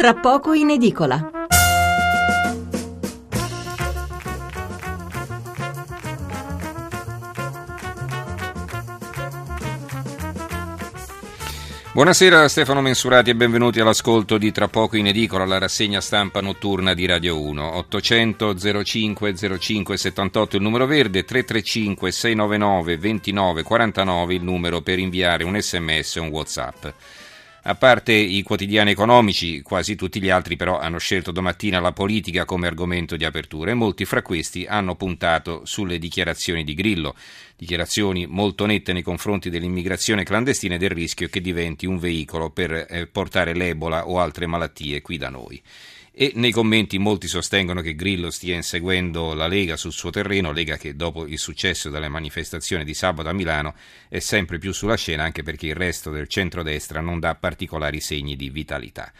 tra poco in edicola. Buonasera Stefano Mensurati e benvenuti all'ascolto di Tra poco in edicola, la rassegna stampa notturna di Radio 1. 800 05 05 78 il numero verde, 335 699 29 49 il numero per inviare un sms o un whatsapp. A parte i quotidiani economici, quasi tutti gli altri però hanno scelto domattina la politica come argomento di apertura e molti fra questi hanno puntato sulle dichiarazioni di Grillo, dichiarazioni molto nette nei confronti dell'immigrazione clandestina e del rischio che diventi un veicolo per eh, portare l'Ebola o altre malattie qui da noi. E nei commenti molti sostengono che Grillo stia inseguendo la Lega sul suo terreno, Lega che dopo il successo delle manifestazioni di sabato a Milano è sempre più sulla scena anche perché il resto del centrodestra non dà particolari segni di vitalità.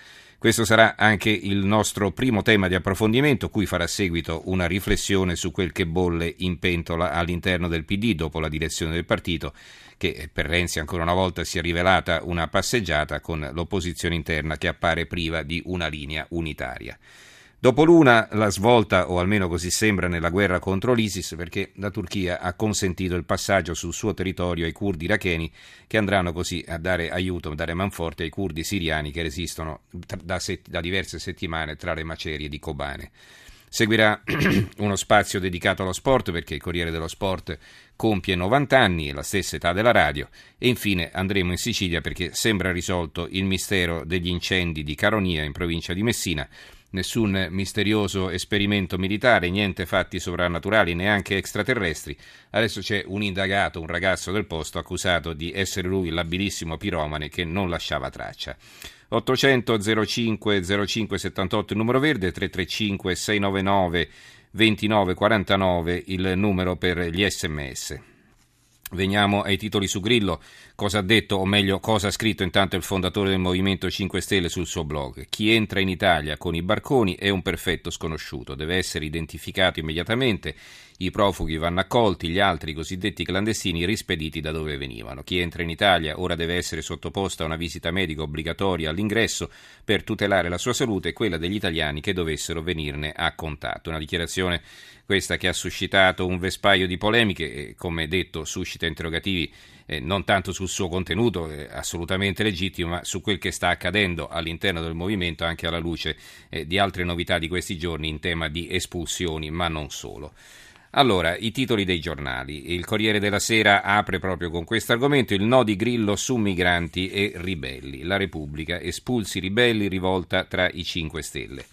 Questo sarà anche il nostro primo tema di approfondimento, cui farà seguito una riflessione su quel che bolle in pentola all'interno del PD dopo la direzione del partito, che per Renzi ancora una volta si è rivelata una passeggiata con l'opposizione interna che appare priva di una linea unitaria. Dopo l'una, la svolta, o almeno così sembra, nella guerra contro l'ISIS, perché la Turchia ha consentito il passaggio sul suo territorio ai curdi iracheni, che andranno così a dare aiuto, a dare manforte ai curdi siriani che resistono da, set- da diverse settimane tra le macerie di Kobane. Seguirà uno spazio dedicato allo sport perché il Corriere dello Sport compie 90 anni, la stessa età della radio, e infine andremo in Sicilia perché sembra risolto il mistero degli incendi di Caronia in provincia di Messina nessun misterioso esperimento militare, niente fatti sovrannaturali, neanche extraterrestri. Adesso c'è un indagato, un ragazzo del posto, accusato di essere lui l'abilissimo piromane che non lasciava traccia. 800 05 05 78 il numero verde, 335 699 2949 il numero per gli sms. Veniamo ai titoli su Grillo. Cosa ha detto, o meglio, cosa ha scritto intanto il fondatore del Movimento 5 Stelle sul suo blog? Chi entra in Italia con i barconi è un perfetto sconosciuto, deve essere identificato immediatamente. I profughi vanno accolti, gli altri, i cosiddetti clandestini, rispediti da dove venivano. Chi entra in Italia ora deve essere sottoposto a una visita medica obbligatoria all'ingresso per tutelare la sua salute e quella degli italiani che dovessero venirne a contatto. Una dichiarazione questa che ha suscitato un vespaio di polemiche e, come detto, suscita interrogativi eh, non tanto sul suo contenuto, eh, assolutamente legittimo, ma su quel che sta accadendo all'interno del movimento, anche alla luce eh, di altre novità di questi giorni in tema di espulsioni, ma non solo. Allora, i titoli dei giornali. Il Corriere della Sera apre proprio con questo argomento il no di Grillo su migranti e ribelli. La Repubblica, espulsi ribelli, rivolta tra i 5 Stelle.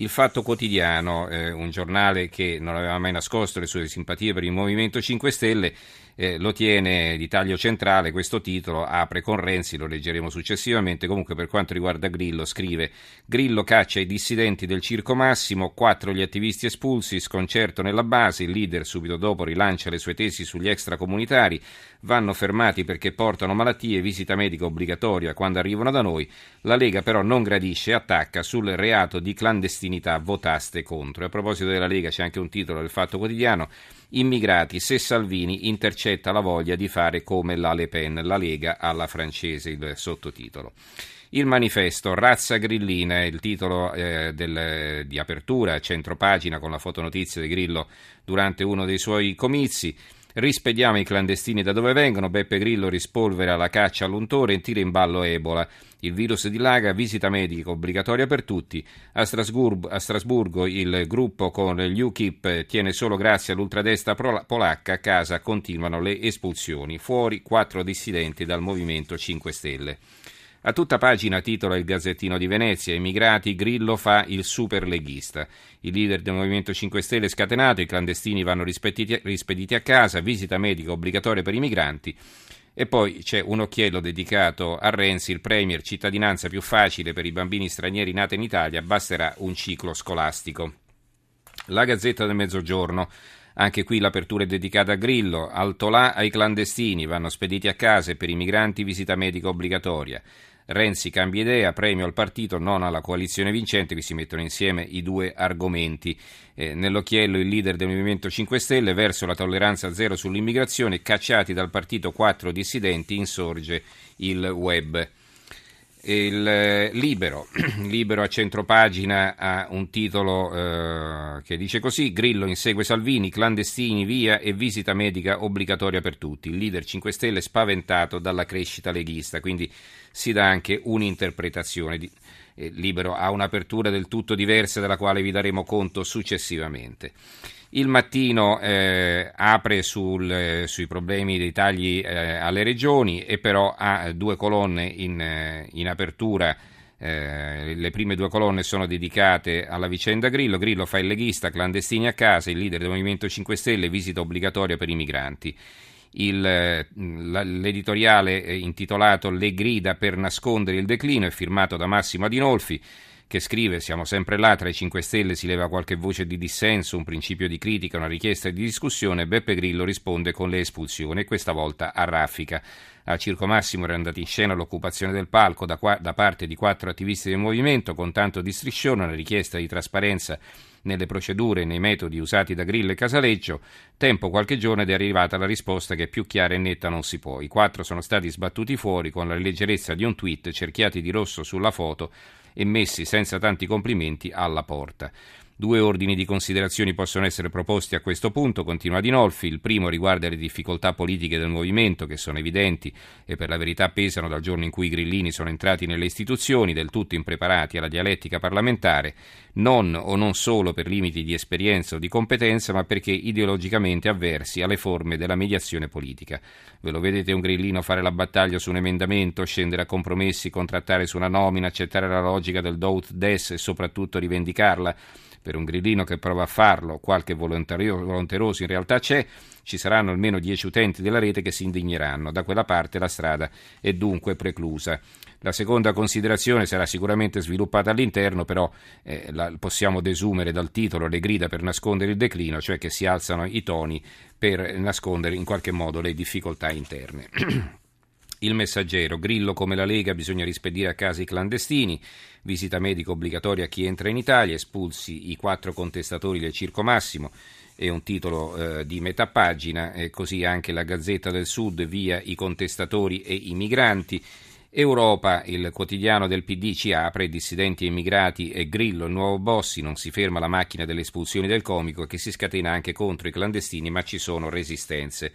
Il Fatto Quotidiano, eh, un giornale che non aveva mai nascosto le sue simpatie per il Movimento 5 Stelle, eh, lo tiene di taglio centrale, questo titolo apre con Renzi, lo leggeremo successivamente, comunque per quanto riguarda Grillo scrive Grillo caccia i dissidenti del Circo Massimo, quattro gli attivisti espulsi, sconcerto nella base, il leader subito dopo rilancia le sue tesi sugli extracomunitari, vanno fermati perché portano malattie, visita medica obbligatoria quando arrivano da noi, la Lega però non gradisce e attacca sul reato di clandestinità, votaste contro. E a proposito della Lega c'è anche un titolo del Fatto Quotidiano, immigrati se Salvini intercetta la voglia di fare come la Le Pen, la Lega alla francese, il sottotitolo. Il manifesto, razza grillina, è il titolo eh, del, di apertura, centropagina con la fotonotizia di Grillo durante uno dei suoi comizi. Rispediamo i clandestini da dove vengono. Beppe Grillo rispolvera la caccia all'untore e tira in ballo Ebola. Il virus dilaga, visita medica obbligatoria per tutti. A Strasburgo, a Strasburgo il gruppo con gli UKIP tiene solo grazie all'ultradestra polacca. A casa continuano le espulsioni. Fuori quattro dissidenti dal Movimento 5 Stelle. A tutta pagina titola il Gazzettino di Venezia, Emigrati, Grillo fa il superleghista. Il leader del Movimento 5 Stelle scatenato, i clandestini vanno rispediti a casa, visita medica obbligatoria per i migranti. E poi c'è un occhiello dedicato a Renzi, il Premier, cittadinanza più facile per i bambini stranieri nati in Italia, basterà un ciclo scolastico. La Gazzetta del Mezzogiorno. Anche qui l'apertura è dedicata a Grillo. Altolà ai clandestini, vanno spediti a casa e per i migranti visita medica obbligatoria. Renzi cambia idea, premio al partito, non alla coalizione vincente, qui si mettono insieme i due argomenti. Eh, nell'occhiello il leader del Movimento 5 Stelle verso la tolleranza zero sull'immigrazione, cacciati dal partito quattro dissidenti, insorge il web. Il eh, libero, libero a centropagina ha un titolo eh, che dice così: Grillo insegue Salvini, clandestini via e visita medica obbligatoria per tutti. Il leader 5 Stelle spaventato dalla crescita leghista, quindi si dà anche un'interpretazione. Di, eh, libero ha un'apertura del tutto diversa della quale vi daremo conto successivamente. Il mattino eh, apre sul, eh, sui problemi dei tagli eh, alle regioni e però ha due colonne in, eh, in apertura. Eh, le prime due colonne sono dedicate alla vicenda Grillo. Grillo fa il leghista, clandestini a casa, il leader del Movimento 5 Stelle, visita obbligatoria per i migranti. Il, l'editoriale intitolato Le grida per nascondere il declino è firmato da Massimo Adinolfi che scrive siamo sempre là, tra i 5 Stelle si leva qualche voce di dissenso, un principio di critica, una richiesta di discussione, Beppe Grillo risponde con le espulsioni questa volta a raffica. A Circo Massimo era andata in scena l'occupazione del palco da, qua, da parte di quattro attivisti del movimento con tanto di striscione, una richiesta di trasparenza nelle procedure e nei metodi usati da Grillo e Casaleggio. Tempo qualche giorno ed è arrivata la risposta che più chiara e netta non si può. I quattro sono stati sbattuti fuori con la leggerezza di un tweet cerchiati di rosso sulla foto e messi senza tanti complimenti alla porta. Due ordini di considerazioni possono essere proposti a questo punto, continua Dinolfi. Il primo riguarda le difficoltà politiche del movimento, che sono evidenti e per la verità pesano dal giorno in cui i grillini sono entrati nelle istituzioni, del tutto impreparati alla dialettica parlamentare, non o non solo per limiti di esperienza o di competenza, ma perché ideologicamente avversi alle forme della mediazione politica. Ve lo vedete un grillino fare la battaglia su un emendamento, scendere a compromessi, contrattare su una nomina, accettare la logica del do ut des e soprattutto rivendicarla? Per un grillino che prova a farlo, qualche volonteroso in realtà c'è, ci saranno almeno dieci utenti della rete che si indigneranno. Da quella parte la strada è dunque preclusa. La seconda considerazione sarà sicuramente sviluppata all'interno, però eh, la possiamo desumere dal titolo Le grida per nascondere il declino, cioè che si alzano i toni per nascondere in qualche modo le difficoltà interne. Il messaggero, Grillo come la Lega, bisogna rispedire a casa i clandestini, visita medica obbligatoria a chi entra in Italia, espulsi i quattro contestatori del Circo Massimo, è un titolo eh, di metà pagina, e così anche la Gazzetta del Sud, via i contestatori e i migranti. Europa, il quotidiano del PD ci apre, dissidenti e immigrati e Grillo, il nuovo Bossi, non si ferma la macchina delle espulsioni del comico che si scatena anche contro i clandestini, ma ci sono resistenze.